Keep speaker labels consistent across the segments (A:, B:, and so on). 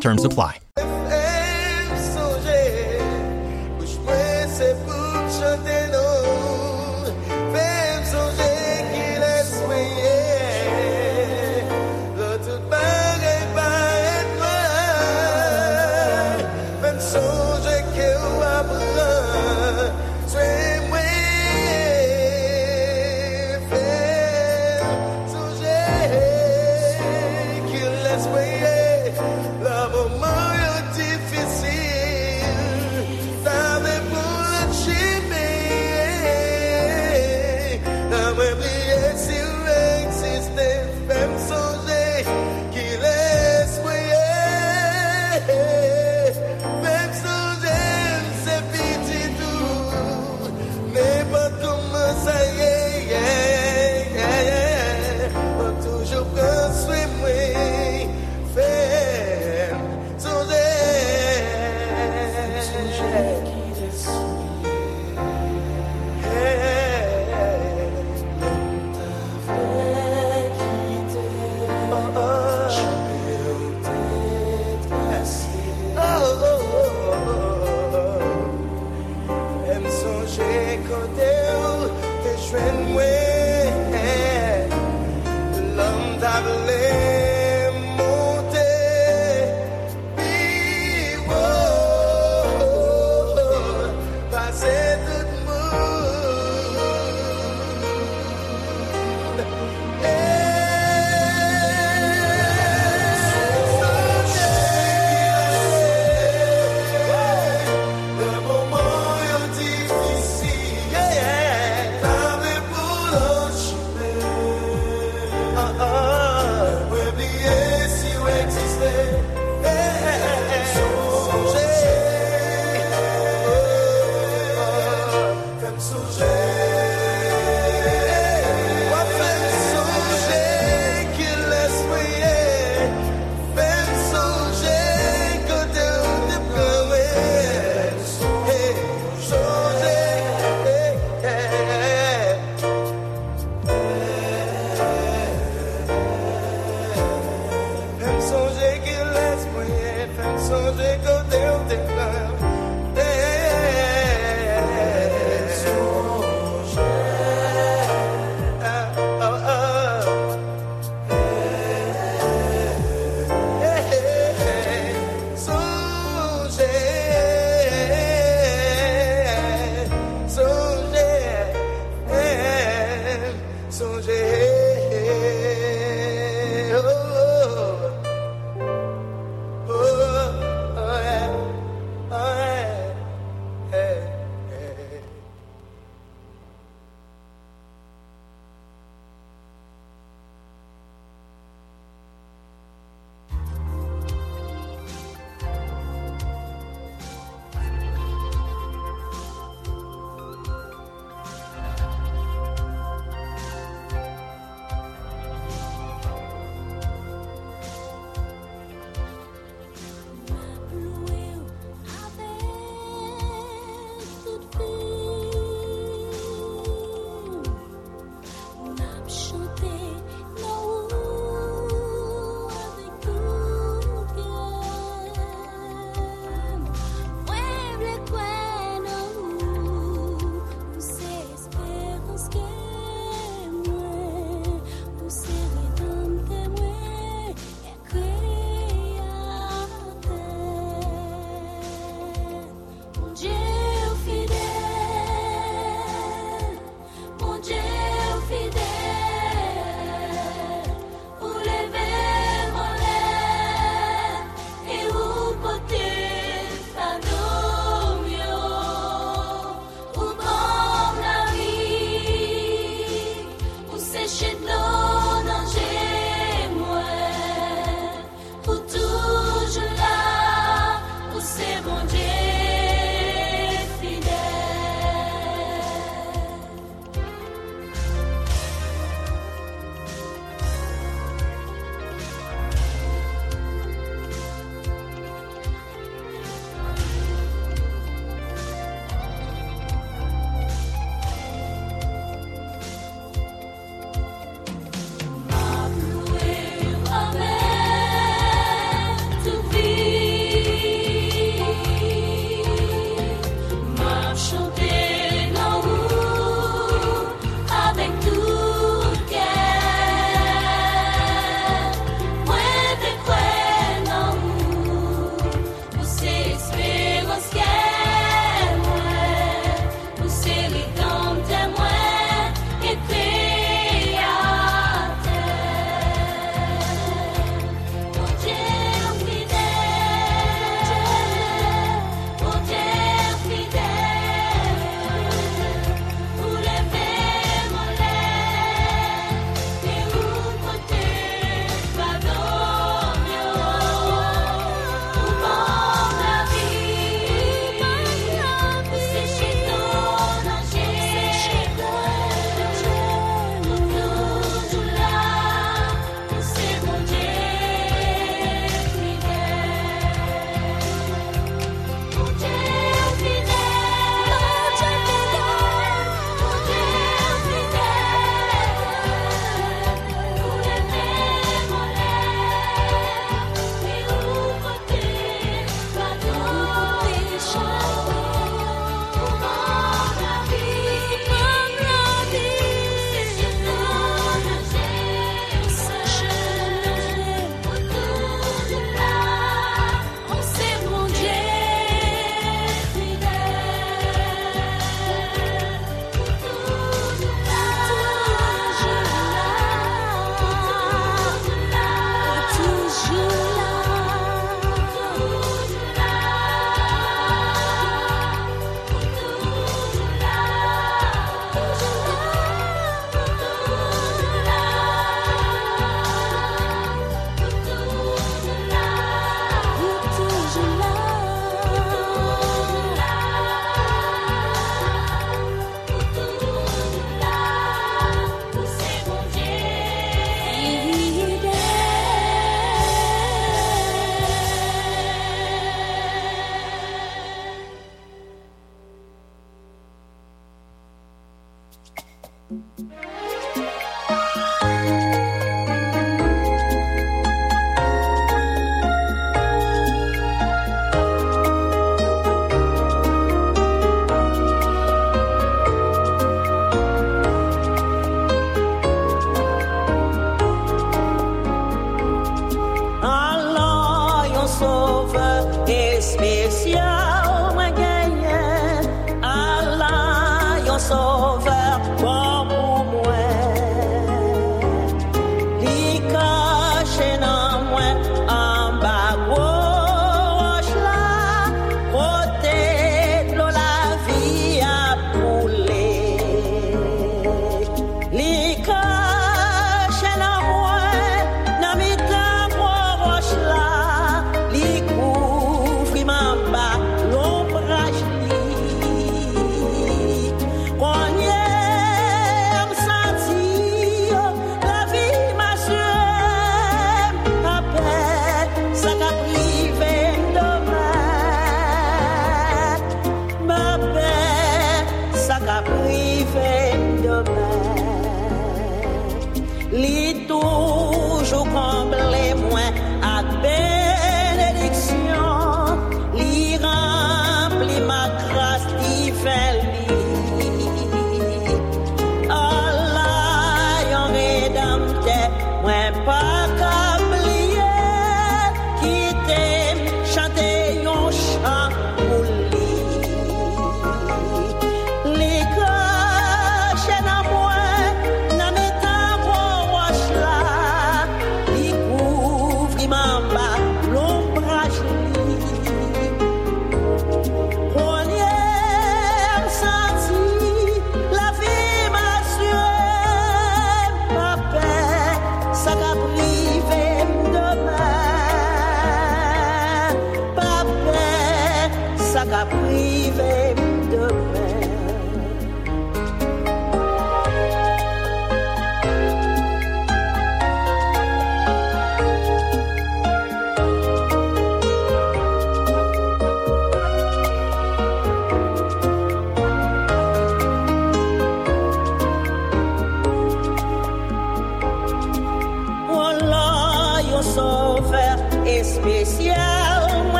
A: Terms apply.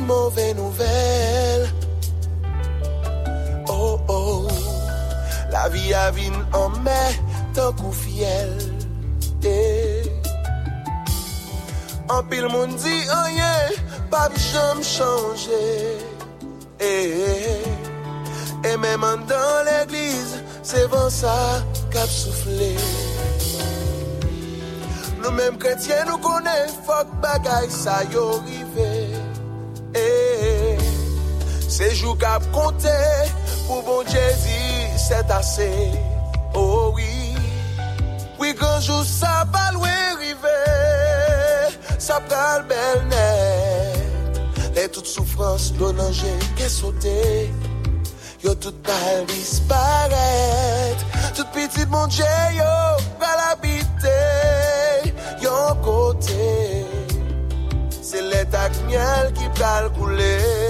A: Mouve nouvel Oh oh. La vi avin anme Tan kou fiel eh. Anpil moun di anye Pa vi chanm chanje E eh, eh. menman dan l'eglize Se van bon sa kap soufle Nou menm kretye nou kone Fok bagay sa yori jou kap konte, pou bon Jezi se tase, oh oui, oui kanjou sa palwe rive, sa pral bel net, le tout soufrans lo lanje ke sote, yo tout pal disparet, tout pitit mon dje yo pral habite, yon kote, se let ak miel ki pral koule,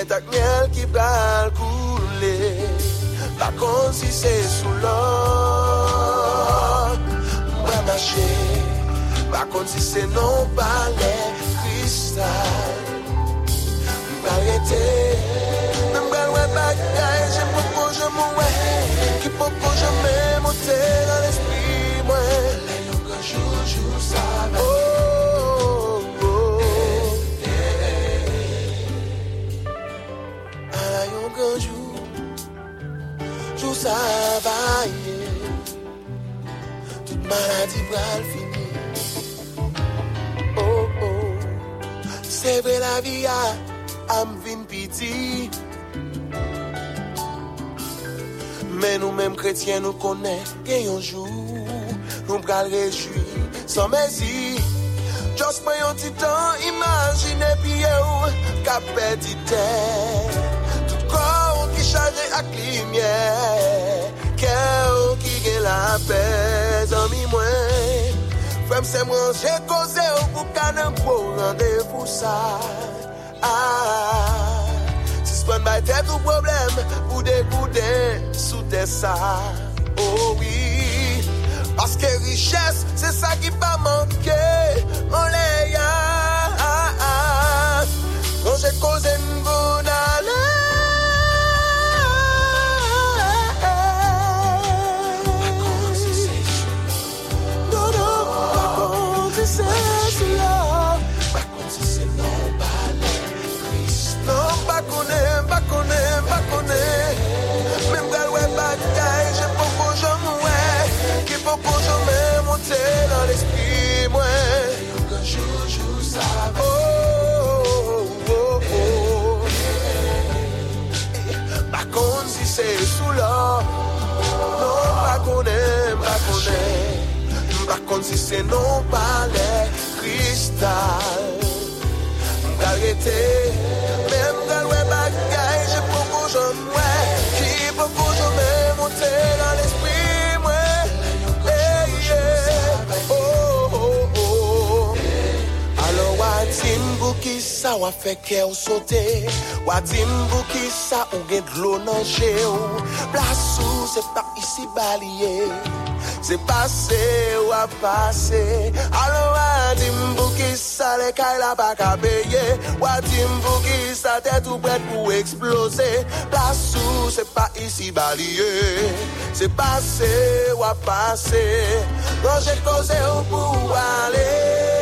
A: Met ak miel ki pral koule Pa kon si se sou lor Mwa mache Pa kon si se non pale kristal. Mwa rete Mwa lwe bagay Je mwen kon je mwen we Ki pou kon je mwen mote Nan espri mwen. Le yon kon jou sa mwen. sa va ye. Tout maladi pral fini. Oh oh. Se vre la vi a am vin piti. Men nou menm kretien nou konen Gen yon jou Nou pral rejui San mezi Just pren yon titan Imagine piye ou Kapè titan ak limye Kè ou ki gen la pe Zanmi mwen Fèm se mwen jè koze ou pou kanen pou randevou sa Ah Si Sispon bay tèt ou problem Ou de dekoude sou te sa Oh oui Paske riches se sa ki pa manke On le ya Mwen jè koze mwen pou nanan Se nan l'esprit mwen. Yon kan jou sa mwen Oh, oh, oh, oh Bakon si se sou la Non bakonem, bakonem Bakon si se non pale Kristal Mdarete sa wafè kè ou sote. Wadim pou ki sa ou gen dlo nan jè ou. Plasou se pa isi balye. Se pase ou a pase. Alo wadim pou ki sa le kay la pa ka beye. Wadim pou ki sa tèt ou bret pou eksplose. Plasou se pa isi balye. Se pase ou a pase. Roje koze ou pou wale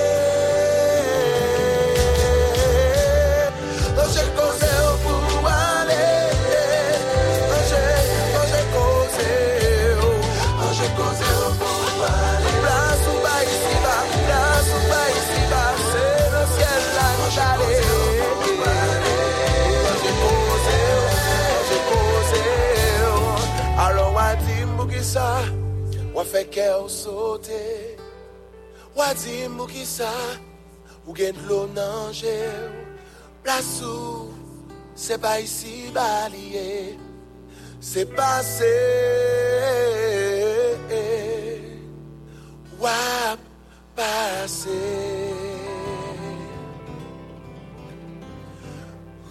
A: Wafè kè ou sote, wadim mou ki sa, ou gen dlo nanje ou, plasou, se pa isi balye, se pase, wap pase.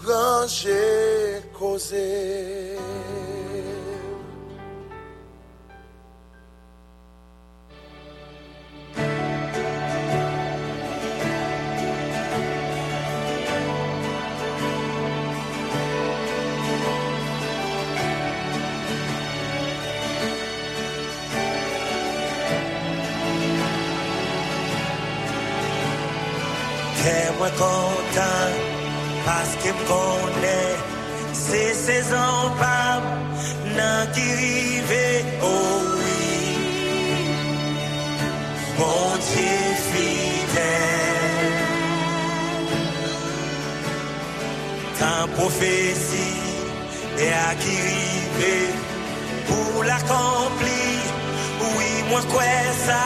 A: Ranje koze,
B: M konen Se Nan ki rive Oh oui Mon Dieu fidèle Tan prophétie et à qui rive pour l'accomplir. Oui, moi quoi ça,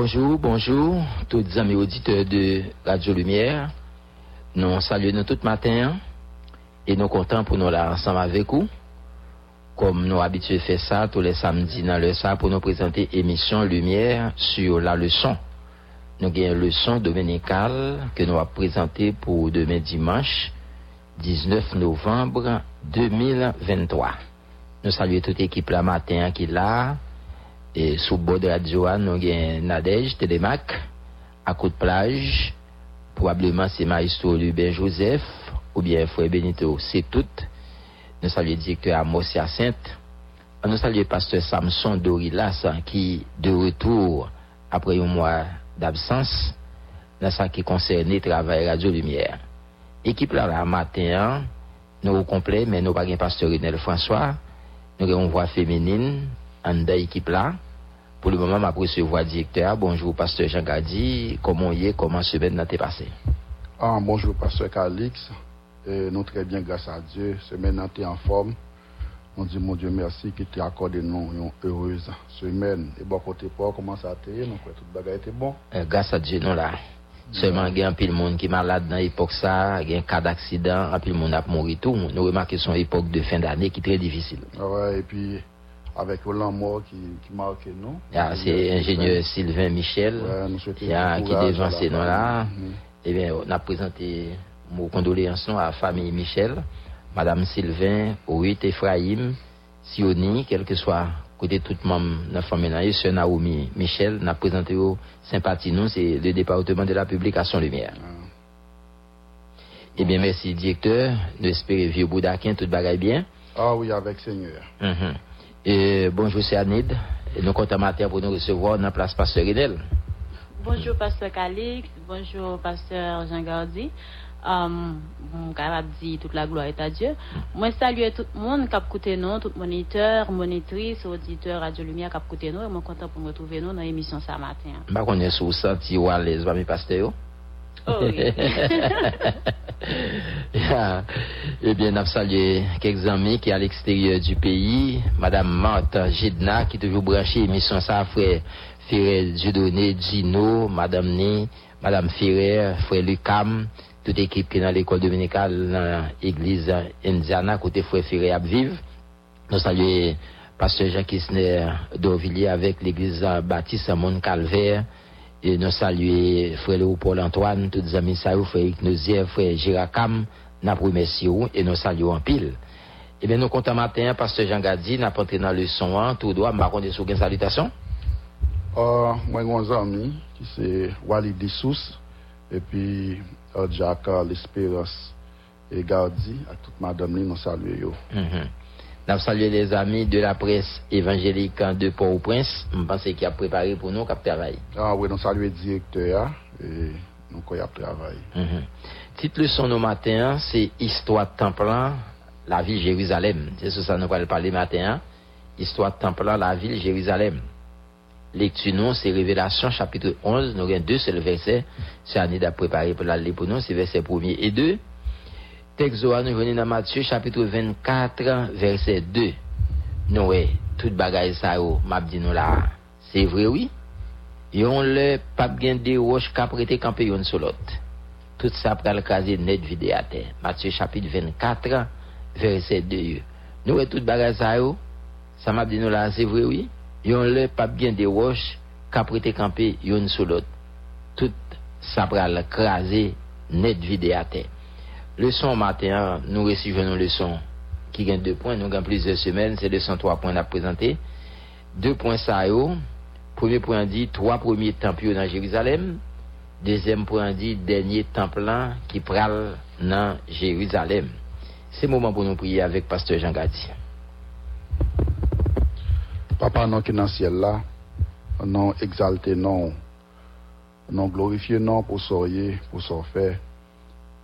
C: Bonjour, bonjour, tous les amis auditeurs de Radio Lumière. Nous saluons tout matin et nous contents pour nous là ensemble avec vous. Comme nous habitués faire ça tous les samedis dans le ça pour nous présenter émission Lumière sur la leçon. Nous avons une leçon dominicale que nous avons présentée pour demain dimanche 19 novembre 2023. Nous saluons toute l'équipe là matin qui est là. E sou bod radyo an nou gen Nadej, Telemak, Akout Plage, probableman se Maestro Ruben Joseph, ou bien Frère Benito, se tout. Nou salye direktor Amos Yacint, nou salye pasteur Samson Dorilas ki de retour apre yon mwa d'absans, nan sa ki konserne travay radyo lumière. Ekip la la maten an, nou ou komple men nou bagen pasteur Renel François, nou gen yon voa femenine an da ekip la, Pour le moment, ma recevoir directeur. Bonjour, pasteur Jean Gadi. Comment y est, comment semaine n'a passé?
D: Ah, bonjour, pasteur Calix. Et nous très bien, grâce à Dieu. Semaine été en forme. On dit, mon Dieu, merci qui t'a accordé nous une heureuse semaine. Et bon, côté pas, comment ça a été? Donc, tout le bagage était bon?
C: Euh, grâce à Dieu, nous là. Seulement, il y a un pile monde qui est malade dans l'époque ça, il y a un cas d'accident, un pile monde a mouru tout. Nous remarquons que c'est une époque de fin d'année qui est très difficile.
D: Ah Ouais, et puis avec Roland Mort qui, qui marque nous.
C: Ah, c'est ingénieur Sylvain Michel,
D: Ouais,
C: qui, a, devant ces noms-là.
D: Mhm.
C: Eh bien, on a présenté nos condoléances à la famille Michel, Madame Sylvain, Orit, Ephraim, Sioni, quel que soit côté tout membre de la famille, Sœur Naomi Michel, n'a présenté aux sympathie nous, c'est le département de la publication Lumière. Eh bien, merci, directeur. Nous espérons vieux Boudakin, tout bagaille bien.
D: Ah oui, avec Seigneur.
C: Mhm. Et bonjour, c'est Anid. Et nous comptons matin pour nous recevoir dans la place Pasteur Renel.
E: Bonjour, Pasteur Calix. Bonjour, Pasteur Jean Gardi. Um, capable de dire toute la gloire est à Dieu. Moi, saluer tout le monde qui a écouté nous, tout moniteur, monitrice, auditeur, Radio Lumière qui a écouté nous. Et moi, content pour me retrouver nous dans l'émission ce matin.
C: Je ne sais pas si vous sentez à l'aise, mes pasteurs.
E: Oh.
C: Eh bien, nous salué quelques amis qui sont à l'extérieur du pays. Madame Marthe Gidna, qui est toujours branchée, émission ça, frère Ferrer Dieudonné, Gino, Madame Né, Madame Ferrer, frère Lucam, toute équipe qui est dans l'école dominicale, dans l'église Indiana, côté frère Ferrer à vivre. Nous saluons Pasteur Jean Kissner d'Orvilliers avec l'église baptiste Mont Calvaire. Et nous saluons frère Léopold Antoine, tous les amis, frère Ignoziev, frère Girakam, nous remercions et nous saluons en pile. Et bien, nous comptons matin, pasteur Jean Gadi, nous entré dans le son, hein, tout droit, nous avons une salutation.
D: Uh, moi, j'ai un ami qui c'est Walid Dissous, et puis uh, Jacques L'Espérance et Gardi, à toute madame, li, nous saluons. Mm
C: -hmm. Nous saluons les amis de la presse évangélique de Port-au-Prince. Je pense qu'il a préparé pour nous cap travail.
D: Ah oui, nous saluons le directeur, et nous avons travaillé.
C: Mhm. Titre leçon au matin, c'est Histoire de Templan, la ville Jérusalem. C'est ça que nous allons parler matin. hein. Histoire de Templan, la ville Jérusalem. Lecture non, c'est Révélation chapitre 11. Nous avons deux, c'est le verset. C'est Annie a préparé pour l'aller pour nous, c'est verset 1 et 2. Tekzo an nou veni nan Matthew chapitre 24 verset 2. Nou we, tout bagay sa yo, map di nou la. Se vre oui, yon le pap gen de wosh kaprete kampe yon solot. Tout sa pral kaze net vide ate. Matthew chapitre 24 verset 2 yo. Nou we, tout bagay sa yo, sa map di nou la. Se vre oui, yon le pap gen de wosh kaprete kampe yon solot. Tout sa pral kaze net vide ate. Leçon matin, nous recevons une leçon qui gagne deux points. Nous avons plusieurs semaines, c'est leçon trois points à présenter. Deux points ça. Premier point dit trois premiers temples dans Jérusalem. Deuxième point dit dernier temple qui pral dans Jérusalem. C'est le moment pour nous prier avec pasteur Jean Gadi.
D: Papa, non qui dans le ciel là, non exalté, non, non glorifié, non pour soyer, pour s'en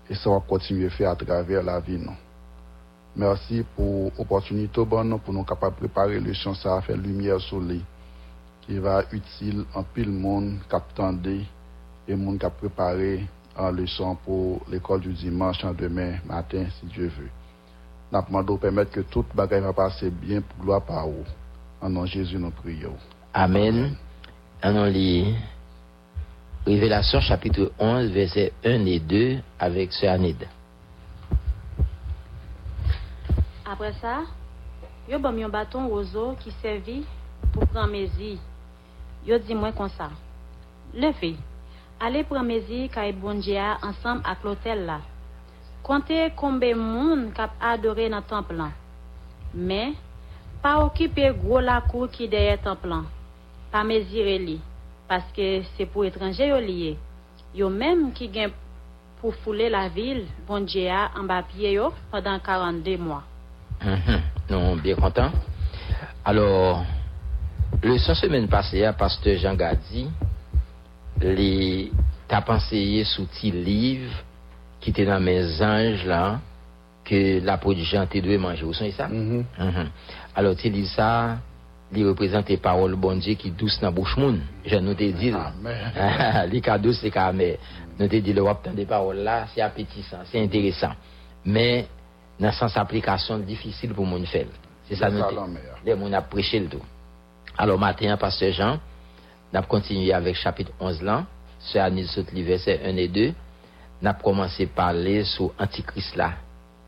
D: et ça va continuer à faire à travers la vie, non. Merci pour l'opportunité bonne pour nous capables de préparer le champ, ça va faire lumière sur lui, qui va être utile en pile monde qui et monde qui a préparé en leçon pour l'école du dimanche en demain matin, si Dieu veut. Nous demandons de permettre que toute bagaille va passer bien pour gloire par vous. En nom de Jésus, nous prions.
C: Amen. On lit Révélation chapitre 11, versets 1 et 2 avec ce Anid.
E: Après ça, yo bam yon bâton roseau qui servit pour prendre mezi. Yo dit moi comme ça. Levez, allez prendre mezi kay bon Dieu ensemble avec l'hôtel là. Comptez combien moun kap adoré dans temple là. Mais pas occuper gros la cour qui derrière temple là. Pas mesurer li paske se pou etranje yo liye. Yo menm ki gen pou foule la vil bondje a an bapye yo padan 42 mwa.
C: Mm -hmm. Non, bien content. Alors, le 100 semaine passée, pasteur Jean Gadi, les t'a pensé sous petit livre qui était dans mes anges là, que la production t'est dû manger au son et ça.
D: Mm
C: -hmm. Mm -hmm. Alors, tu lis ça, il représente les paroles bon Dieu qui douce dans la bouche moun. Je nous te dit. Les cas douce, c'est même. Nous te dit, le wap des paroles là, c'est appétissant, c'est intéressant. Mais, dans le sens application, difficile pour moun faire. C'est ça, nous les moun a prêché le tout. Alors, matin, pasteur Jean, nous avons continué avec chapitre 11 là. ce Anil Sotli, verset 1 et 2, n'a commencé à parler sur Antichrist là,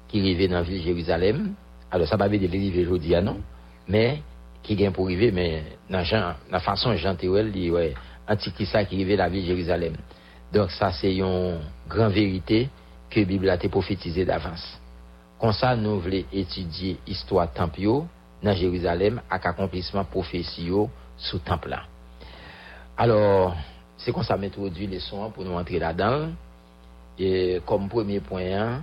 C: qui arrivait dans la ville de Jérusalem. Alors, ça va pas dire arriver aujourd'hui, ah non, mais ki gen pou rive, men nan, jan, nan fason Jean Théouel li, wè, antikrisa ki rive la vil Jerizalem. Donk sa se yon gran verite ke Bibla te profetize davans. Kon sa nou vle etudye histwa temp yo nan Jerizalem ak akomplisman profesi yo sou temp la. Alors, se kon sa metrodu le son pou nou antre la dan, e kom premier point,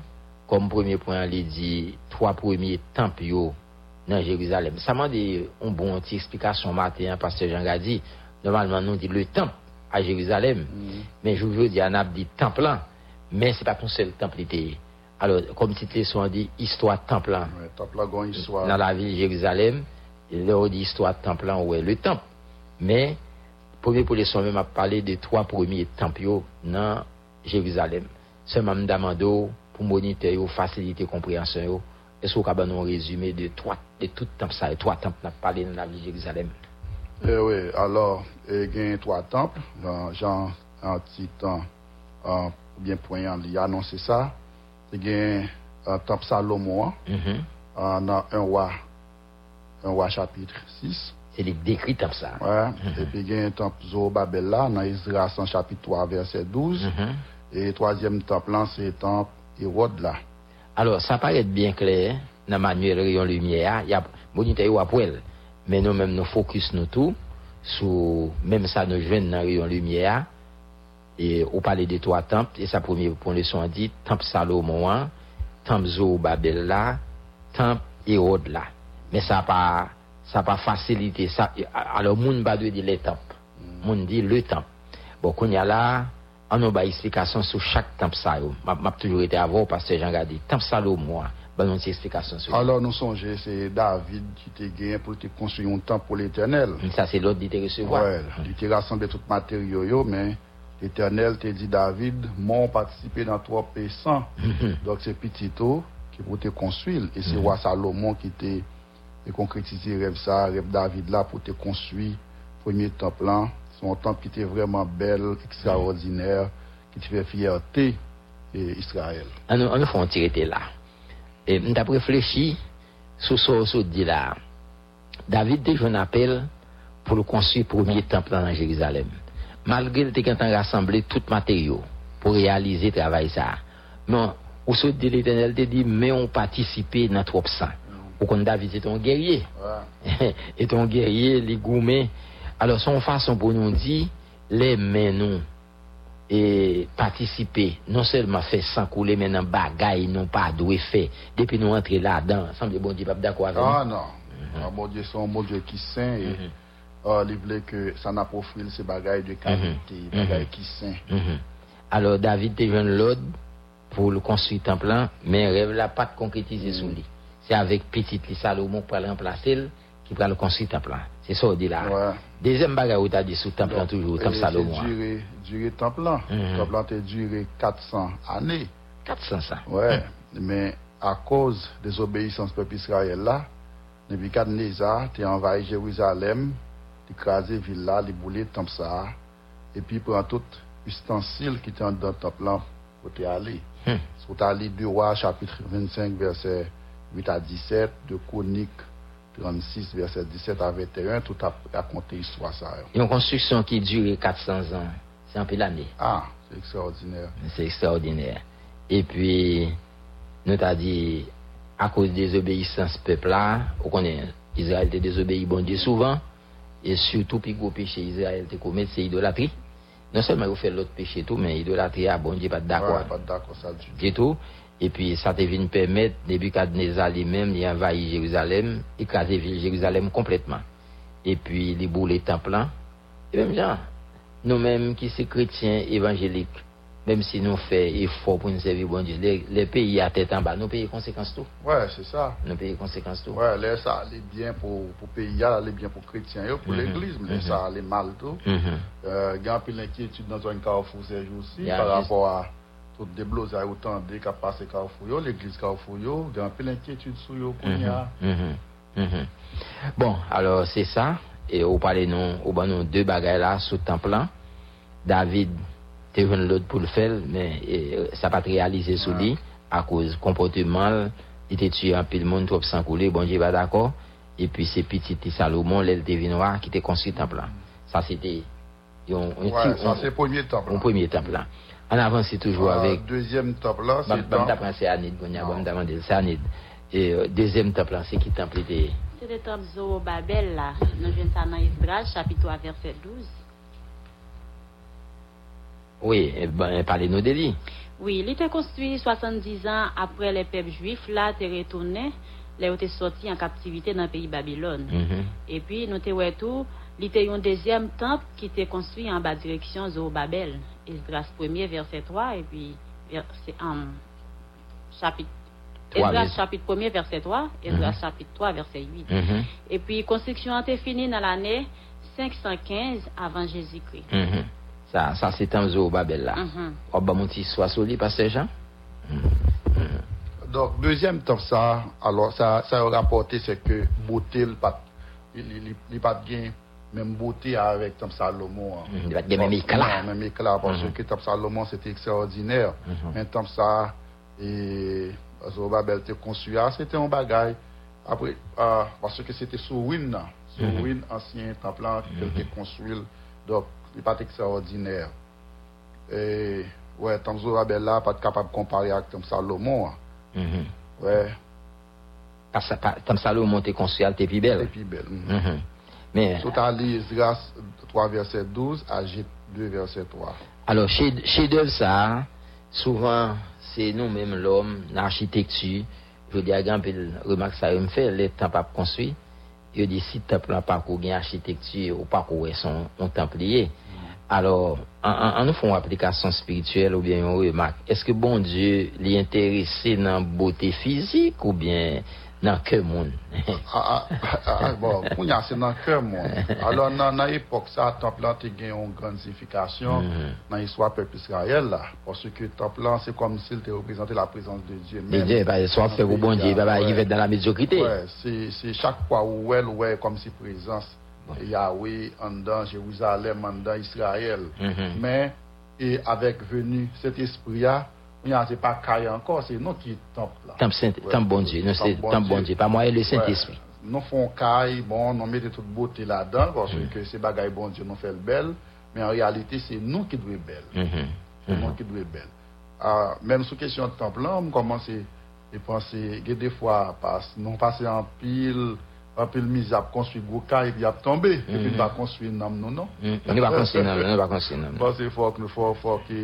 C: kom premier point li di, 3 premier temp yo dans Jérusalem. Ça m'a dit une bonne petite explication matin, hein, pasteur Jean Gadi. Normalement, nous dit le temple à Jérusalem. Mais je veux dire, on a dit temple là. Mais c'est pas ton seul temple était. Alors, comme titre leçon dit, histoire temple là
D: Ouais, temple là, histoire.
C: dans la ville de Jérusalem, on dit histoire temple là, ouais, le temple. Mais, premier pour les soins, même a parlé de trois premiers temples dans Jérusalem. Seulement, me demando pour moniter faciliter compréhension Eskou ka ban nou rezume de, de tout temp sa, de 3 temp nan pale nan la vi Jerizalem?
D: Eh oui, alors, gen 3 temp, jan an titan, an bien poyen li anonsi sa, gen temp Salomon, nan 1 wa, 1 wa chapitre 6.
C: Se li dekri temp sa.
D: Ouais, mm-hmm. epi gen temp Zorobabela nan Ezra 100 chapitre 3 verset 12, mm -hmm. et 3e temp lan se temp Erod la.
C: Alors, ça paraît bien clair dans manuel rayon lumière, il y a monité ou après mais nous même nous focus nous tout sur même ça nous joignent dans rayon lumière et on parle des trois temples et sa première point leçon dit temple Salomon, hein, temple Zorobabel là, temple Hérode là. Mais ça pas pas facilité ça alors moun pas de les temples. Moun dit le temple. Bon, qu'on y a là, on a une explication sur chaque temple ça. yo. M'a m'a toujours été avant parce que Jean Gadi, temple Salomon, hein, ben on a une explication sur
D: Alors nous songez, c'est David qui t'a gagné pour te construire un temple pour l'éternel.
C: ça. c'est l'autre d'y recevoir.
D: Ouais, il t'a rassemblé tout matériaux, yo, mais l'éternel t'a dit David, m'ont participé dans trois pays sans. Donc c'est Petito qui pour te construire. Et c'est roi Salomon qui t'a et concrétisé rêve ça, rêve David là pour te construire premier temple là. Un temple qui était vraiment belle, extraordinaire, qui fait fierté et Israël.
C: On nous, on nous fait tirer là. Et nous avons réfléchi sur ce que dit là. David déjà un appel pour le construire premier temple dans Jérusalem. Malgré le a rassemblé tout matériaux pour réaliser le travail ça. Mais au saut de l'éternel te dit, mais on participé dans trop sang. Ou comme David c'est un guerrier.
D: Ouais.
C: et ton guerrier, les gourmets. Alors, son façon pour nous dire, les mains nous, et participer, non seulement faire sans couler, mais dans bagaille, non pas doué faire. Depuis nous entrer là-dedans, semble bon Dieu, pas d'accord avec
D: Ah non. Ah, mon Dieu, c'est un bon Dieu qui saint et ah, il voulait que ça n'a pas offert ces bagailles de qualité, bagailles qui saint.
C: Mhm. Alors, David te jeune l'ordre pour le construire temple mais rêve là pas de concrétiser sous lui. C'est avec petit li Salomon pour le remplacer qui va le construire temple là. C'est ça on dit là.
D: Ouais.
C: Deuxième bagaille où t'as dit sous temple là toujours, temple Salomon. Hein.
D: duré, duré temple.
C: Mhm.
D: Temple a duré 400 années.
C: 400 ça.
D: Ouais. Mais à cause des obéissances du peuple Israël là, Nebuchadnezzar a envahi Jérusalem, écrasé ville là, boulé le temple ça. Et puis prend tout ustensile qui était dans le temple là pour te aller.
C: Hmm.
D: Sur ta livre du roi, chapitre 25, verset 8 à 17, de Chronique 36, verset 17 à 21, tout a raconté l'histoire yo.
C: Une construction qui dure 400 ans, c'est un peu l'année.
D: Ah, c'est extraordinaire.
C: C'est extraordinaire. Et puis, nous t'a dit, à cause des obéissances peuple là, on connaît, Israël te désobéit bon Dieu souvent, et surtout, puis gros péché Israël te commet, c'est idolâtrie. Non seulement il fait l'autre péché tout, mais idolâtrie, ah, bon Dieu, pas d'accord.
D: Ouais, pas d'accord ça du tout.
C: Et puis, ça te vient permettre, Nebuchadnezzar lui-même, il envahit Jérusalem, ville Jérusalem complètement. Et puis, il boule les temples là. Et même gens, nous-mêmes qui sommes chrétiens évangéliques, même si nous faisons effort pour nous servir bon Dieu, les, les pays à tête en bas, nous payons conséquences tout.
D: Ouais, c'est ça.
C: Nous payons conséquences tout.
D: Ouais, là, ça allait bien pour pour pays, ça allait bien pour chrétiens, yo, pour
C: Mhm.
D: l'église, mais
C: Mhm.
D: ça allait mal tout.
C: Mhm.
D: Euh, il y a un peu d'inquiétude dans un carrefour ces jours-ci
C: Il
D: par rapport à tout déblosé à autant de qui a passé carrefour, yo, l'église carrefour, yo, il y a un peu d'inquiétude sur yo, qu'on y a.
C: Mhm, mhm, mhm. Bon, alors c'est ça. Et on parle nous, on parle nous deux bagailles là sous temple là. David te joindre l'autre pour le faire, mais eh, ça pas réalisé sous lui à cause comportement, il était tué un peu le monde trop sans couler, bon Dieu pas d'accord. Et puis c'est petit Salomon, l'aile de noir qui était construit le temple là. Ça c'était un,
D: Ouais,
C: petit-
D: ça
C: un-
D: c'est le premier temple.
C: un
D: là.
C: premier temple avant c'est toujours
D: Euh,
C: avec
D: Deuxième temple là, c'est
C: t'apprends c'est Anid, c'est Anid. Et euh, deuxième temple là, c'est qui temple était
E: C'est le temple Zorobabel, là. Nous venons ça dans Esdras, chapitre 3, verset 12.
C: Oui, eh ben, parlez-nous de lui.
E: Oui, il était construit 70 ans après les peuples juifs, là, t'es retourné, là, où t'es sorti en captivité dans le pays Babylone.
C: Mhm.
E: Et puis, nous t'es tout, il était un deuxième temple qui était construit en bas direction Zorobabel. Esdras 1er, verset 3, et puis, verset, um, chapitre, Esdras chapitre 1er, verset 3, Esdras
C: Mhm.
E: chapitre 3, verset 8.
C: Mhm.
E: Et puis, construction a été finie dans l'année 515 avant Jésus-Christ.
C: Mhm. Ça, ça c'est un zoo Babel là.
E: Mhm.
C: On va monter soit pasteur Jean.
D: Donc, deuxième temple, ça, alors, ça, ça a rapporté, c'est que pas, il, il pas bien, même beauté avec Tom Salomon. Hein.
C: Mm -hmm. Il va bon, même éclat.
D: Même éclat, parce
C: mm -hmm.
D: que Tom Salomon, c'était extraordinaire.
C: Mm -hmm.
D: Mais Tom Sa et Zorobabel te conçu, ah, c'était un bagage. Après, euh, parce que c'était sous Win, mhm. sous Win, ancien temple, qu'il était mhm. construit. Donc, il n'est pas extraordinaire. Et, ouais, Tom Zorobabel là, pas capable de comparer avec Tom Salomon.
C: Mhm.
D: Ouais.
C: Tom Salomon te construit, elle était plus belle. Elle était plus belle. Mm. Mais,
D: Tout à l'heure, grâce 3 verset 12 à J 2 verset 3.
C: alors, chez, chez d'œuvre, ça, souvent, c'est nous-mêmes, l'homme, l'architecture. Je dis à de remarque ça me fait, les temples pas construits. Je dis si temple n'a pas gagne architecture ou pas qu'on son un templier. Alors, en nous faisons une application spirituelle ou bien une remarque, est-ce que bon Dieu l'est intéressé dans la beauté physique ou bien
D: Ah, ah, ah, bon, dans dans l'époque, ça, temple là, tu as une grande signification
C: Mhm.
D: dans l'histoire du peuple Israël, là. Parce que temple là, c'est comme s'il te représentait la présence de
C: bon bah, bah, il va être dans la.
D: Ouais, chaque fois où elle, ouais, comme si présence Yahweh.
C: Mhm.
D: Mais, et avec venu cet esprit-là, il Non, c'est pas caille encore, c'est nous qui temple là.
C: Temple saint, temple bon Dieu, non c'est temple bon Dieu, pas moi et le Saint-Esprit.
D: Nous font caille, bon, nous mettons toute beauté là-dedans parce que c'est bagaille bon Dieu nous fait belle, mais en réalité c'est nous qui devons belle. C'est nous qui devons belle. même sous question de temple là, on commence et penser que des fois nous passer en pile Anpil miz ap konsuy gwo ka, epi ap tombe.
C: Epi
D: nou va konsuy nam
C: nou nou. Nou va konsuy nam nou, nou va konsuy nam nou.
D: Bas e fok nou fok fok e...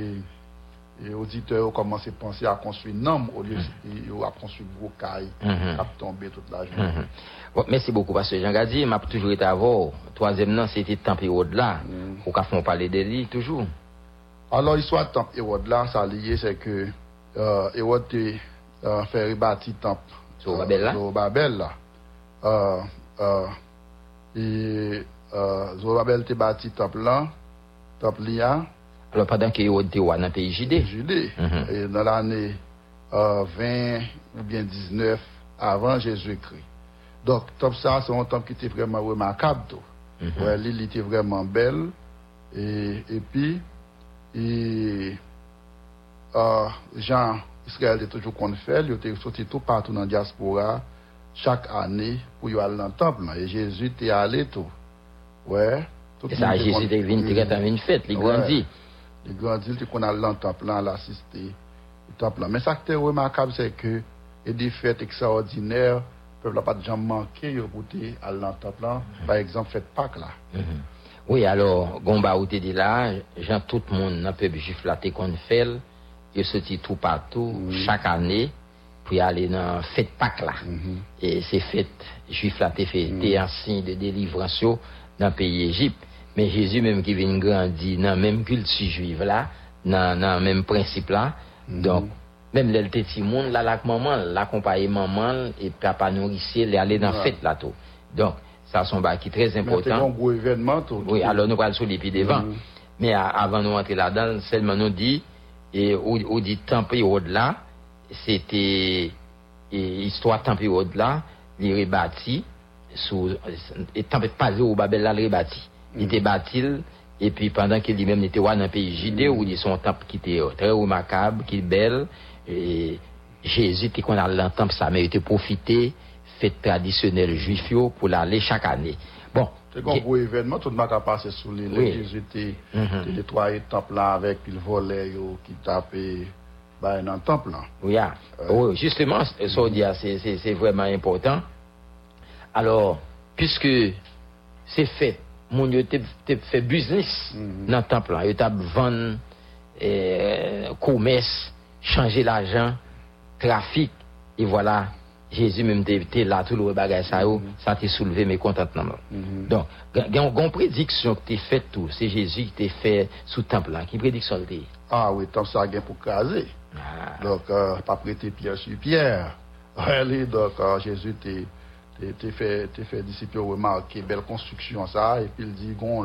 D: et auditeurs ont commencé à penser à construire nom au lieu mm-hmm. de à construire gros caille
C: mm-hmm.
D: qui a tombé toute la journée.
C: Mm -hmm. bon, merci beaucoup, Pasteur Jean Gadi. m'a toujours été à vous. Troisième nom, c'était Temple Hérode là. Mm. Au café, on parlait de lui toujours.
D: Alors, l'histoire de Temple Hérode là, ça lié, c'est que Hérode euh, fait rebâtir euh, Temple.
C: Sur Babel là.
D: Euh, sur Babel là. Euh, euh, et euh, Zorabel te bâti temple là, temple là.
C: Alors, pendant que vous étiez dans le pays JD
D: JD.
C: Mhm.
D: Et dans l'année euh, 20 ou bien 19 avant Jésus-Christ. Donc, top ça, c'est un temps qui était vraiment remarquable. Mm
C: -hmm.
D: ouais, L'île était vraiment belle. Et, et puis, et, euh, Jean Israël était toujours qu'on fait. Il était sorti tout partout dans la diaspora chaque année pour y aller dans le temple. Et Jésus était allé tout. Ouais. Tout
C: et ça, Jésus était venu, il a une fête, il grandit.
D: Il grandit, il qu'on a dans le temple, là, l'assister. Mais ça qui est remarquable, c'est que, il y a des fêtes extraordinaires, le peuple n'a pas de jamais manqué, à dans le temple. là. Par exemple, fête Pâques, là.
C: Mhm. Oui, alors, Gomba ou dit là, tout le monde dans le peuple juif là, qu'on fait, il sorti tout partout, chaque année, pour aller dans fête Pâques là. Et ces fêtes juifs là, t'es fait, t'es un signe de délivrance dans le pays Égypte. Mais Jésus même qui vient grandir dans la même culture juive là, dans, le même principe là. Donc, même le petit monde là, la maman, l'accompagner maman et papa nourricier, les aller dans la fête là tout. Donc, ça sont bah, qui très
D: Mais c'est
C: important.
D: un gros événement, tout.
C: Oui, alors nous allons sur les pieds devant.
D: Mhm.
C: Mais avant de rentrer là-dedans, seulement nous dit, et au dit temple au-delà, c'était, et histoire temple au-delà, il est rebâti, et temple pas au Babel là. Il était bâti Et puis pendant qu'il lui-même était dans le pays Judée, où il son temple qui était euh, très remarquable, qui est belle, et Jésus était qu'on a dans le temple, ça mais il était profité, fête traditionnelle juif pour l'aller chaque année. Bon.
D: C'est un gros événement, tout le monde a passé sous l'île. Jésus était était nettoyé le temple là avec, le volet qui tapait bah, dans le temple là.
C: Oui, ah. Oui, justement, dire, c'est- c'est c'est vraiment important. Alors, puisque c'est fait, mon yo te, te fait business dans le temple là, yo t'a vendre euh, commerce, changer l'argent, trafic, et voilà, Jésus même était là, tout le bagage ça, yo, ça t'a soulevé mes contentement. Donc, il y a une prédiction que t'es faite tout, c'est Jésus qui t'a fait sous le temple là, qui prédiction t'es?
D: Ah oui, tant ça gain pour craser.
C: Ah.
D: Donc, euh, pas prêter pierre sur pierre. Allez, donc, euh, Jésus t'es t'es- t'es fait, t'es fait disciple remarquer belle construction ça, et puis il dit, gon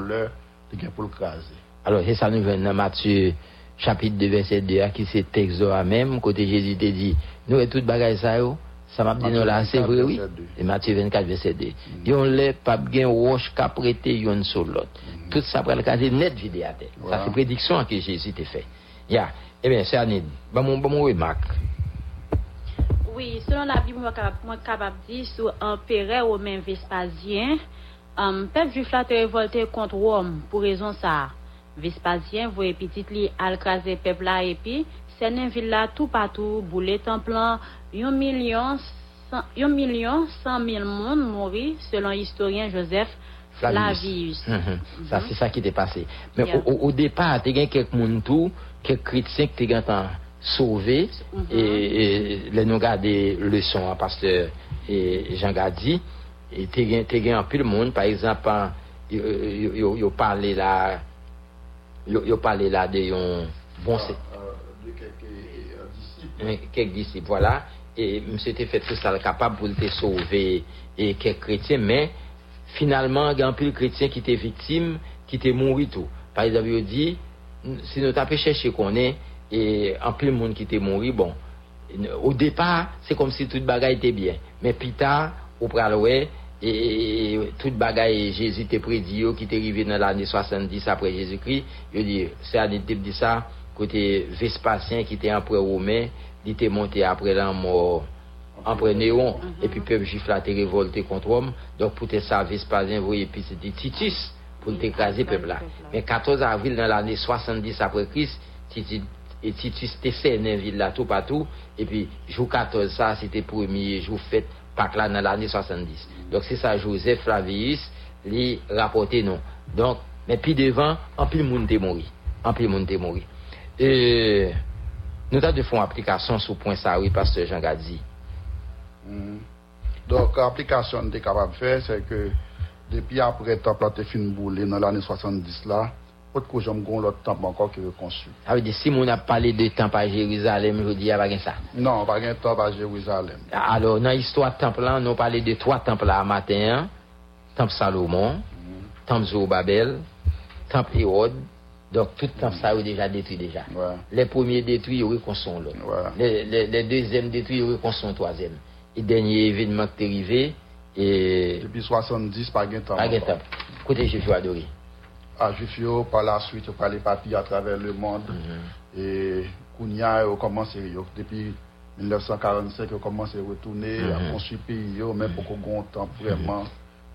D: t'es gain pour le craser.
C: Alors, c'est ça nous venons dans Matthieu chapitre 2, verset 2, à qui c'est texte à même, côté Jésus te dit, nous et tout bagage ça, yo, ça m'a dit
D: Matthieu
C: nous là, c'est
D: 24,
C: vrai, oui.
D: verset 2.
C: Et Matthieu 24, verset 2. Yon le pape gen roche ka prêté yon sur l'autre. Tout ça pour le caser net à terre. Ça,
D: Voilà.
C: c'est prédiction que Jésus t'a fait. Ya. Eh bien, c'est Anid. Bon, mon remarque.
E: Oui, selon la Bible, mwen kapap di sou emperè ou men Vespasyen, um, pep jufla te revolte kont Rome pou rezon sa. Vespasyen vwe pitit li al kaze pep la epi, senen villa tou patou boule templan yon milyon san mil moun mori selon historien Joseph Flavius.
C: Flavius. Mm -hmm. Sa se sa ki
E: te
C: pase. Men ou depa te gen kek moun tou, kek kritik te gen tan... sauvé,
E: Mhm.
C: et, et les nous garder leçon à pasteur et Jean Gadi, et tu as un peu de monde, par exemple, ils parlé là, ils parlé là de yon bon, c'est
D: de quelques euh, disciples.
C: quelques disciples, voilà. Et monsieur était fait tout ça capable pour te sauver et quelques chrétiens, mais finalement, il y a un peu de chrétiens qui étaient victimes, qui étaient morts tout. Par exemple, il dit, si nous t'avons cherché qu'on est, et un peu de monde qui était mort, bon, au départ, c'est comme si toute bagaille était bien. Mais plus tard, au pral ouais, et, toute bagaille, Jésus était prédit, yo, qui était arrivé dans l'année 70 après Jésus-Christ, il dit, c'est à dit dit ça, côté Vespasien qui était empereur romain, il était monté après la mort, empereur. Néron, et puis peuple juif là, était révolté contre Rome, donc pour te ça, Vespasien, vous voyez, puis c'était Titus, pour t'écraser peuple là. Mais 14 avril dans l'année 70 après Christ, Titus, et Titus te sènen vil la tou patou, et puis jou 14 sa, se te premier jou fèt pak la nan l'anè 70. Dok se sa Joseph Flavius li rapote nou. Donk, men pi devan, an pil moun te mori. An pil moun te mori. E, nou ta de fon aplikasyon sou point sa oui, pastor Jean
D: Gadzi. Mm. Donk, aplikasyon te kapab fè, se ke depi apre ta plate fin boule nan l'anè 70 la, autre que j'aime gon l'autre temple encore qui est reconstruit.
C: Ça veut dire, si on a parlé de temple à Jérusalem, je dis, a pas ça.
D: Non, pas un temple à Jérusalem.
C: Alors, dans l'histoire de temple, là, nous avons parlé de trois temples là matin. hein. Temple Salomon, temple Zorobabel, temple Hérode. Donc, tout temple ça est déjà détruit déjà.
D: Ouais.
C: Les premiers détruits, ils reconstruisent l'autre.
D: Ouais.
C: Les, les, les deuxièmes détruits, ils reconstruisent le troisième. Et dernier événement qui est arrivé, et
D: Depuis 70, pas un temple.
C: pas de
D: encore.
C: temple. Côté juif adoré.
D: À Jufio, par la suite, par les papiers à travers le monde.
C: Mhm.
D: Et Kounia, ont commencé, depuis 1945, ils ont commencé à retourner,
C: Mhm.
D: à construire le pays, même pour qu'on ait un temple vraiment,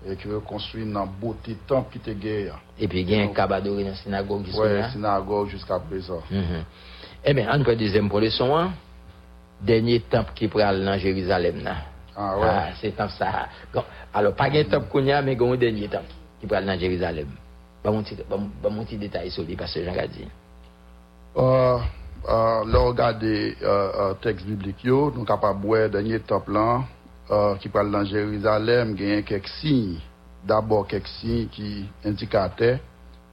D: et ont construit dans beauté temple qui était guerre.
C: Et puis, il y a un cabadoré dans la synagogue jusqu'à
D: Ouais,
C: là.
D: synagogue jusqu'à présent.
C: Mhm. Eh bien, on prend deuxième pour leçon, hein. Dernier temple qui prend dans Jérusalem, là.
D: Ah ouais.
C: Ah, c'est comme ça. Alors, pas un temple qu'on y a, mais a un dernier temple qui prend dans Jérusalem. Ba moun ti detay sou li, Pastor Jean Gadi.
D: Uh, uh, Lò gade euh, uh, tekst biblik yo, nou kapabwe denye top lan, euh, ki pral lan Jerizalem, genyen kek sin, d'abor kek sin ki indikate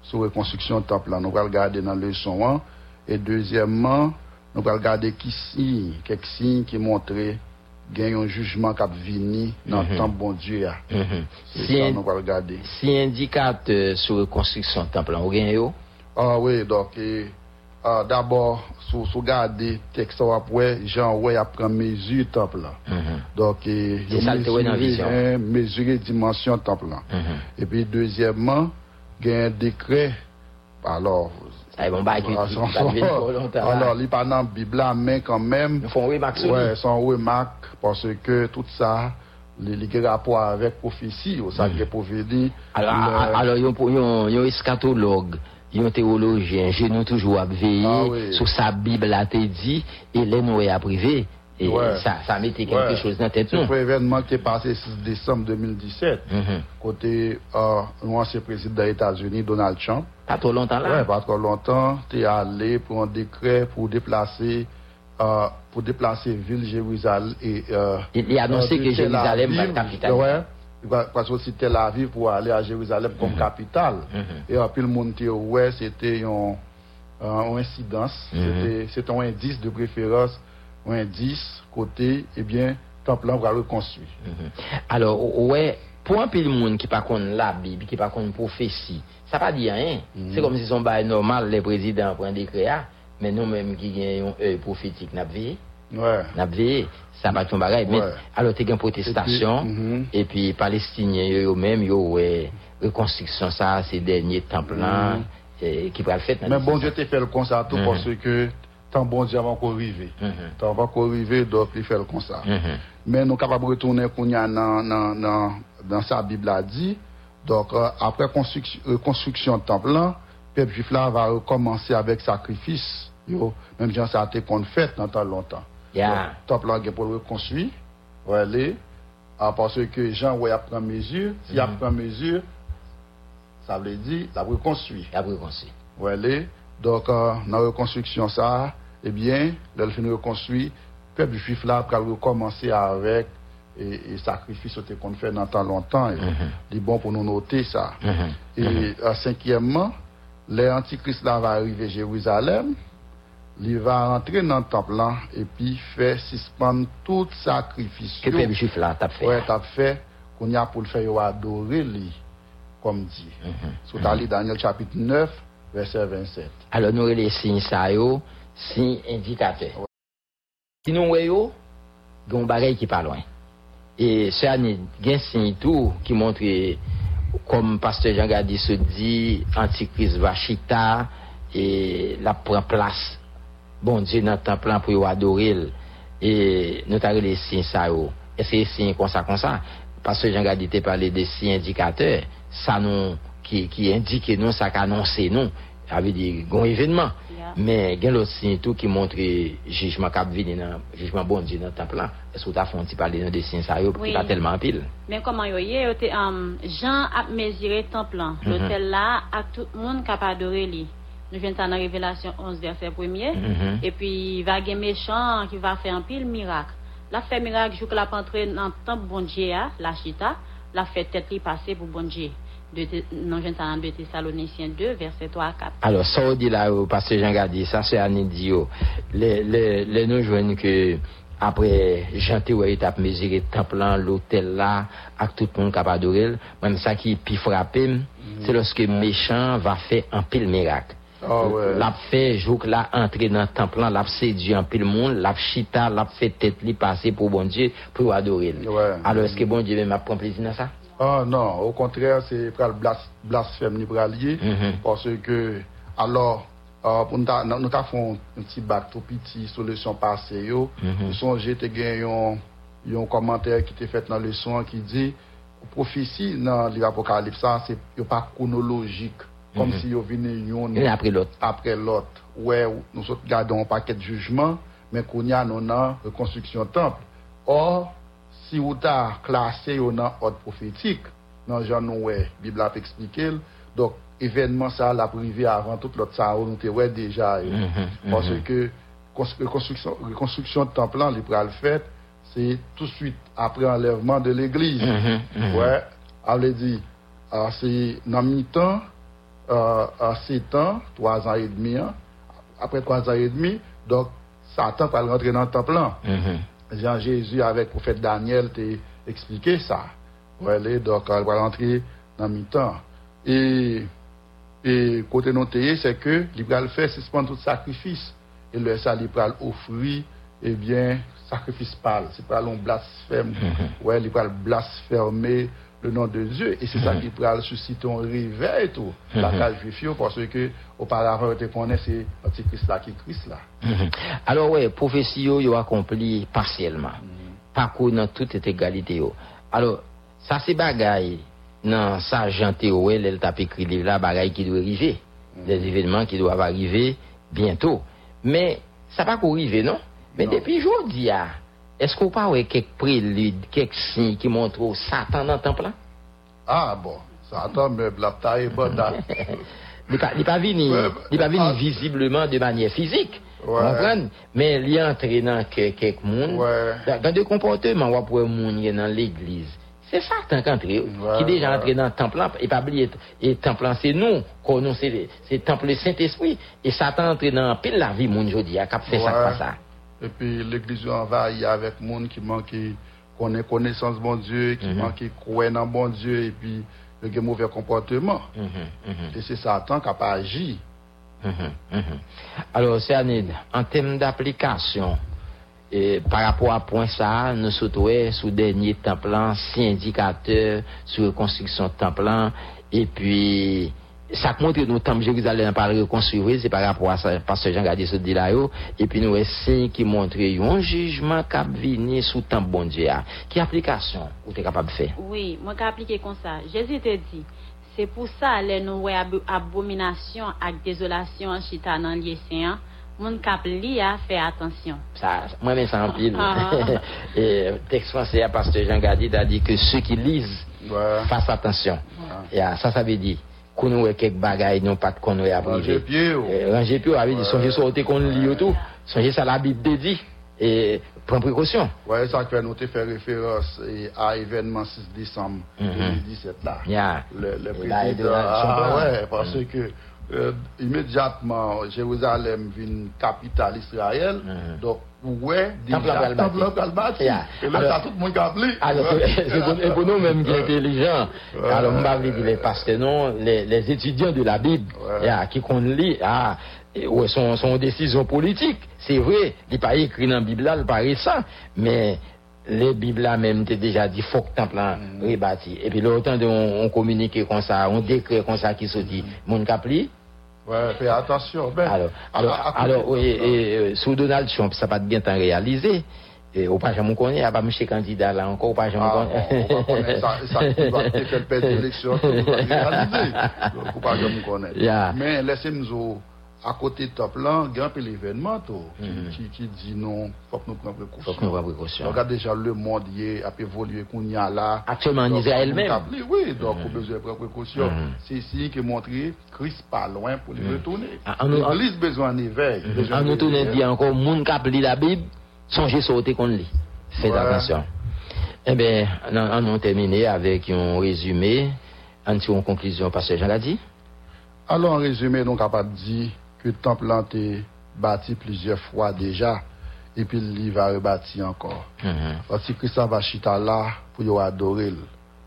D: sou rekonstruksyon top lan. Nou pral gade nan leson an, e dezyemman, nou pral gade ki sin, kek sin ki montre allons regarder qui signe, quelques signes qui montraient qu'il y a un jugement qui a venu dans le
C: Mhm.
D: temple bon Dieu. là.
C: Mhm.
D: C'est
C: Si, si indicateur sur la construction du temple, on gagne yo?
D: Ah oui, donc et, ah, d'abord, sous sous garder texte après, Jean ouais après mesure temple là.
C: Mhm.
D: Donc et,
C: C'est ça le théorie dans la vision.
D: hein, mesurer dimension temple là.
C: Mhm.
D: Et puis deuxièmement, il y a un décret Alors,
C: Bail qui
D: ah, alors, pas dans la Bible là, mais quand même,
C: Nous font remarque sur
D: ouais, son remarque, parce que tout ça, les, les rapport avec prophétie, au est prophétie.
C: Alors, alors, yon, yon eschatologue, yon théologien, j'ai nous toujours à veiller
D: Ah oui.
C: sur sa Bible a te dit, et les nous privé. Et
D: Ouais.
C: ça, ça mettait quelque
D: Ouais.
C: chose dans la tête,
D: C'est un événement qui est passé 6 décembre 2017,
C: Mhm.
D: côté euh, l'ancien président des États-Unis, Donald Trump.
C: Pas trop longtemps là?
D: Ouais, pas trop longtemps, tu es allé pour un décret pour déplacer, euh, pour déplacer ville Jérusalem et. Euh,
C: Il- a annoncé
D: euh,
C: que
D: Tel
C: Jérusalem va être capitale.
D: Ouais. Va passer aussi Tel Aviv pour aller à Jérusalem comme capitale.
C: Mhm.
D: Et puis le monde ouais, c'était une, une incidence, c'était c'était un indice de préférence, un indice côté, eh bien, temple va reconstruire.
C: Mhm. Alors, ou- ouais, pour un peu de monde qui pas connaît la Bible, qui pas connaît prophétie, ça pas dit rien.
D: Mhm.
C: C'est comme si son bail normal, les présidents prennent des créas, mais nous-mêmes qui avons un œil prophétique, n'a veillé,
D: Ouais.
C: n'a ça pas ton bagage. Mais,
D: Ouais.
C: alors, tu as une protestation,
D: Et puis, mhm.
C: et puis, Palestiniens, eux-mêmes, yo, ouais, reconstruction, ça, ces derniers temples là, eh, qui va le faire.
D: Mhm. Mais bon Dieu t'a fait le constat tout
C: Mhm.
D: parce que tan bon di avan ko
C: rive.
D: Mm -hmm. Tan avan ko rive, do pli fel
C: kon
D: sa. Mm -hmm. Men nou kapab retounen kon ya nan, nan, nan, nan sa bib la di, donk uh, apre rekonstruksyon euh, temple lan, pep jif la va rekomansi avek sakrifis, yo, menm jan sa ate kon fèt nan tan lontan.
C: Yeah.
D: Temple lan gen pou rekonstruy, wale, apanswe ke jan wè ap pran mezur, si ap
C: mm-hmm.
D: pran mezur, sa vle di, la rekonstruy.
C: La
D: rekonstruy. Wale, Donc, euh, dans la reconstruction, ça, eh bien, le fin de reconstruire, le peuple juif là, va recommencer avec et, et sacrifice que qu'on fait dans tant longtemps.
C: Mhm.
D: Il est bon pour nous noter ça.
C: Mhm.
D: Et euh, cinquièmement, l'Antichrist là va arriver à Jérusalem. Il va entrer dans le temple là et puis faire suspendre tout sacrifice.
C: Que le peuple juif là, t'as fait.
D: Ouais, t'as fait qu'on y a pour le faire adorer lui, comme dit.
C: Mhm.
D: Mm Daniel chapitre 9, verset 27.
C: Alors nous les signes ça yo, signes indicateurs. Si nous voyons, il y a un bagage qui pas loin. Et ça il y a un signe tout qui montre comme pasteur Jean Gadi se dit antichrist va chita et la prend place. Bon Dieu dans temps plan pour adorer et nous avons les signes ça yo. Est-ce que les signes comme ça comme ça. Pasteur Jean Gadi te parlé des signes indicateurs, ça nous ki, ki indike nou sa ka anonsen nou, ave di goun evenman.
E: Yeah.
C: Men gen lot sin tou ki montre jijman kap vini nan, jijman bon di nan tan plan, sou ta fon ti pale nan desin sa yo,
E: pou
C: ki ta telman pil.
E: Men koman yo ye, yo te, um, jan ap mezire tan plan,
C: mm
E: -hmm. lotel la ak tout moun kap adore li. Nou jen tan nan revelasyon 11 verset premye,
C: mm -hmm.
E: e pi va gen mechan ki va fe an pil mirak. La fe mirak jou ke la pantre nan tan bonje ya, la chita, la fe tet li pase pou bonje ya. De, te- nan jwen ta nan 2 Thessaloniciens 2 verset 3 à 4.
C: Alors, ça, on dit là, au pasteur Jean Gadi, ça, c'est Annie dit, oh, les, les, les nous joignent que, après, Jean Théoué t'a mesuré le temple l'hôtel là, avec tout le monde qui a adoré, même ça qui puis frappé, c'est lorsque méchant va faire un pile miracle.
D: Ah ouais.
C: L'a fait, jour que l'a entré dans le temple l'a séduit un pile monde, l'a chita, l'a fait tête li passer pour bon Dieu, pour adorer.
D: Ouais.
C: Alors, est-ce que bon Dieu même a prend plaisir dans ça?
D: Ah non, au contraire, c'est pour le blasphème, pour allier,
C: mm -hmm.
D: parce que, alors, euh, pour nous avons fait un petit bac tout petit sur le son passé. Yo. Mm -hmm. un commentaire qui était fait dans le son qui dit prophétie dans l'Apocalypse, c'est pas chronologique. Comme
C: mm-hmm.
D: si on yon
C: une après l'autre.
D: Après l'autre. Ouais, nous gardons un paquet de jugements, mais qu'on y a non, non reconstruction temple. Or, si vous avez classé au dans ordre prophétique, dans Jean ouais, Bible a expliqué, donc événement ça l'a privé avant tout l'autre ça on était déjà yo.
C: Mhm,
D: parce
C: mhm.
D: que cons- reconstruction de temple là, le fait c'est tout de suite après enlèvement de l'église.
C: Mhm, mhm.
D: Ouais, on ah, c'est dans mi-temps à 7 ans, 3 ans et demi, hein. après 3 ans et demi, donc Satan va rentrer dans le temple là. Jean Jésus avec le prophète Daniel t'a expliqué ça. Voilà, donc elle va rentrer dans mi-temps. Et, et côté noté, c'est que le faire suspendre tout sacrifice. Et le ça, il va offrir, eh bien, sacrifice pâle. C'est pas un blasphème. Ouais, va blasphémer le nom de Dieu. Et c'est ça mm. qui pral susciter un réveil tout. Mm-hmm. La cale juifio parce que auparavant, te connais, c'est l'antichrist là qui Christ là.
C: Mm-hmm. Alors ouais, prophétie yo accompli partiellement. Mm-hmm. Pas que dans toute égalité Alors, ça c'est bagaille nan sa jante ouel el tap ekri liv la bagay ki dwe rive. Des evenman ki dwe av arrive bientou. Men, sa pa kou rive non? Men
D: non.
C: depi jodi a, ah, est-ce qu'on ouais quelques préludes, quelques signes qui montrent Satan dans le temple là?
D: Ah bon, ça attend, mais la taille est bonne là.
C: Il n'est pas, venu, visiblement de manière physique.
D: Ouais.
C: Mais il est entré dans que- quelques monde.
D: Ouais.
C: Dans, des comportements, on pour monde dans l'église. C'est Satan qui est entré,
D: Ouais,
C: qui déjà entré dans le temple et pas oublier, et le temple c'est nous, c'est le temple Saint-Esprit. Et Satan est entré dans pile la vie, monde, je dis, a cap fait ça, pas ça.
D: Et puis l'église envahie avec monde qui manque connaît connaissance bon Dieu, qui
C: Mhm.
D: manque croire dans bon Dieu et puis le mauvais comportement.
C: Mhm, mhm.
D: Et c'est Satan qui a pas agi.
C: Mhm, mhm. Alors, Anid, en termes d'application, et par rapport à point ça, nous surtout sous dernier temps plan, six indicateurs sur la construction de temps plan, et puis ça montre que nous temps Jérusalem par reconstruire, c'est par rapport à ça, parce que Jean Gadi se dit là, et puis nous avons signe qui montre un jugement qui a venu sous temps bon Dieu. ah. Quelle application vous êtes capable de faire?
E: Oui, moi qui appliqué comme ça. Jésus te dit, c'est pour ça les nous abomination avec désolation en chita dans lieu saint. Mon cap li a fait attention.
C: Ça, moi, mais ça en pile.
E: Ah.
C: et texte français à pasteur Jean Gadi a dit que ceux qui lisent
D: Ouais.
C: fassent attention. Et ah, ça, ça a a avait dit, songez sur côté qu'on lit tout. Songez ça, la Bible dit. Et prends précaution.
D: Ouais, ça fait nous te faire référence et à l'événement 6 décembre
C: Mhm.
D: 2017 là.
C: Yeah.
D: Le, ah, parce que immédiatement Jérusalem vient capitale Israël,
C: Mhm.
D: donc ouais, déjà,
C: bâti. Yeah.
D: Et là, ça tout le monde qui a appelé.
C: Alors, c'est pour, nous même qui est intelligent. Alors, on va dire les pasteurs, non, les, les étudiants de la Bible, qui qu'on lit, ah, son, son décision politique. C'est vrai, il n'est pas écrit dans la Bible il paraît ça, mais les Bibles là même, t'es déjà dit, faut que temple
D: Mm.
C: rebâti. Et puis, l'autant de on, on communique comme ça, on décret comme ça qui se dit, mon capli,
D: Ouais, fais attention. Ben,
C: alors, alors,
D: à- à-
C: alors, oui, et, euh, sous Donald Trump, ça va bien temps réalisé. Et au pas jamais connaît, il n'y a pas monsieur candidat là encore, au pas jamais
D: Ah,
C: connaît.
D: on va connaître ça, ça va faire perdre l'élection, tout va réaliser. Faut pas connaître.
C: Yeah.
D: Mais laissez-nous à côté de top là, il y a un peu l'événement qui,
C: Mhm.
D: qui, qui dit non, faut que nous prenions précaution.
C: Faut que nous prenions précaution.
D: Regarde déjà le monde y a évolué qu'on y a là.
C: Actuellement en
D: Donc,
C: Israël
D: on
C: même.
D: Oui, donc on a besoin de prendre précaution.
C: Mhm.
D: C'est ici qui montre Christ pas loin pour les retourner.
C: Ah, en-
D: L'église besoin d'éveil. besoin
C: En nous tournant dit encore, moun kap lit la Bible, songez sur côté qu'on lit. Faites attention. Eh bien, on on a terminé avec un résumé, en conclusion, pasteur Jean l'a dit.
D: Alors, en résumé, nous capable de dire que le temple a été bâti plusieurs fois déjà, et puis il va rebâti encore.
C: Mhm.
D: Parce que Christ va chita là pour y adorer.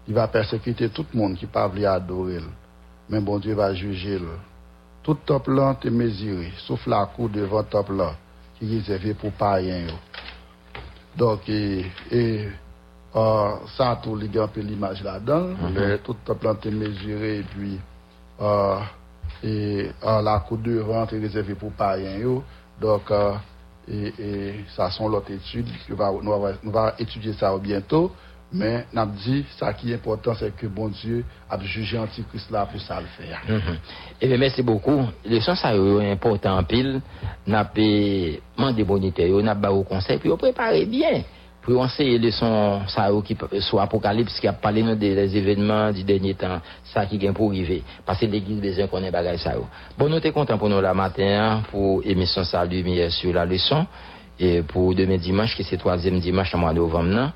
D: Il va persécuter tout le monde qui ne peut pas adorer. Mais bon Dieu va juger. le. Tout temple là est mesuré, sauf la cour devant le temple là, qui est réservé pour païens. Donc, et, et euh, ça, tout un peu l'image là-dedans. Le- Tout le temple là est mesuré, et puis euh, e an la kou de rente rezerve pou payen yo, dok uh, e, e, sa son lot etude, va, nou va etudye sa ou bientou, men nan di sa ki important se ke bon Diyo ap juje antikris la pou sa l fè.
C: Mm -hmm. Ebe, eh mersi bokou. Le son sa yo important pil, nan pe mande bonite yo, nan ba ou konsep, yo prepare bien. On sait les sons ça qui soit apocalypse qui a parlé des, des événements du dernier temps, ça qui vient pour arriver. Parce que l'église besoin qu'on ait bagage ça. Bon, nous sommes contents pour nous la matin hein, pour émission ça lumière sur la leçon et pour demain dimanche qui c'est troisième dimanche en mois de novembre.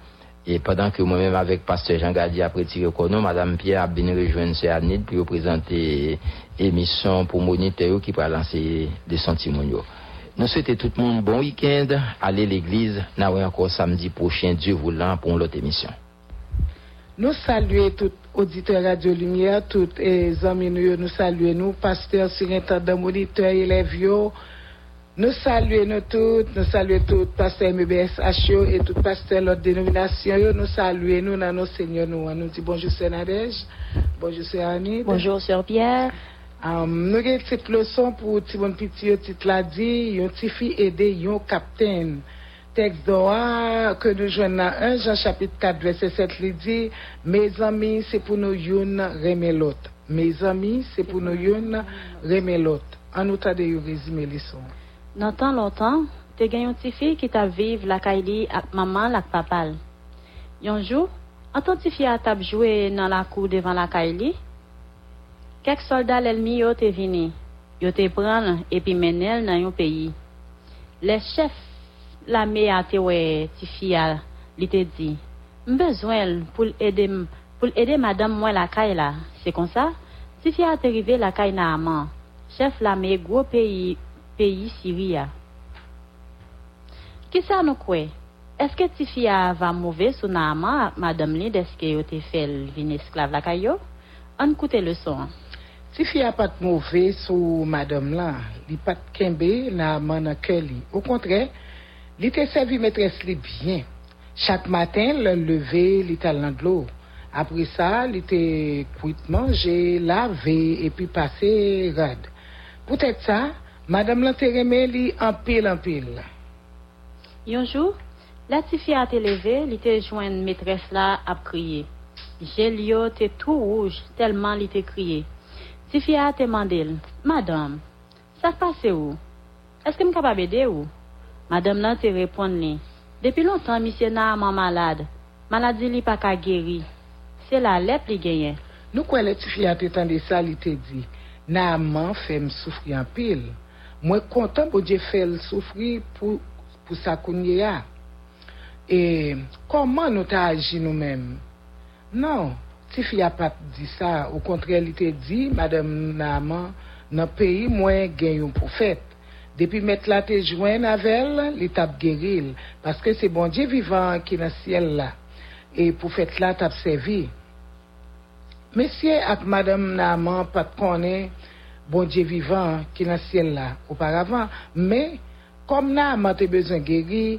C: Et pendant que moi-même avec pasteur Jean Gadi après tiré Kono, Madame Pierre a bien rejoint ce Anid pour présenter émission pour moniteur qui va lancer des sentiments. Nous souhaitons tout le monde bon week-end, allez à l'église, nous encore samedi prochain, Dieu voulant, pour l'autre émission.
F: Nous saluons tout auditeur Radio Lumière, tous les amis nous, nous saluons nous, pasteur, surintendant, moniteur, élèves, Nous saluons nous toutes, nous saluons tout pasteur MBS HO et tout pasteur de l'autre dénomination. Nous saluons nous dans nos seigneurs nous. Nous disons bonjour Sœur Nadège, bonjour Sœur Annie.
E: Bonjour, Sœur Pierre.
F: Nou gen tit leson pou ti bon piti yo tit la di, yon ti fi ede yon kapten. Tek do a, ke nou jwen nan 1 Jean chapit 4 verset 7 li di, me zami se pou nou yon reme lot. Me zami se pou nou yon reme lot. An nou ta de yon rezime leson.
E: Nan tan lontan, te gen yon ti fi ki ta vive lakay li ak maman lak papal. Yonjou, an ton ti fi a tap jwe nan la kou devan lakay li, Kek soldat l'ennemi yo te vini, yo te pran epi menel nan yon peyi. Le chef la me a te we ti fiyal li te di, mbezwen pou l'ede madame mwen lakay la. Se kon sa, ti fiyal te rive lakay nan aman, chef la me gwo peyi, peyi Siriya. Ki sa nou kwe? Eske ti fia va mouve sou na ama madame li deske yo te fel vin esklav lakay yo? An koute le son
F: an. Si fia pat mouve sou madam lan, li pat kembe nan manan ke li. Ou kontre, li te servi metres li byen. Chak matin, le leve li tal nan dlo. Apre sa, li te kwit manje, lave, epi pase rad. Poutet sa, madam lan te reme li anpil
E: anpil. Yonjou, la ti fia te leve, li te jwen metres la ap kriye. Jel yo te tou rouj telman li te kriye. Ti fi a te mandel, Madame, sa pase ou? Eske m kapab ede ou? Madame nan te repon li, Depi lontan misye nan aman malade, maladi li pa ka geri, se la lep li genyen.
F: Nou kwen le ti fi a te tende sa li te di, nan aman fe m soufri an pil, mwen kontan bo je fel soufri pou, pou sa kounye ya. E, koman nou ta aji nou menm? Non, ti fi apat di sa, ou kontre li te di, madame Naman, nan peyi mwen gen yon profet. Depi met la te jwen avel, li tap geril, paske se bon diye vivan ki nan siel la, e profet la tap sevi. Mesye ak madame Naman pat konen bon diye vivan ki nan siel la, ou paravan, me, kom Naman te bezon geril,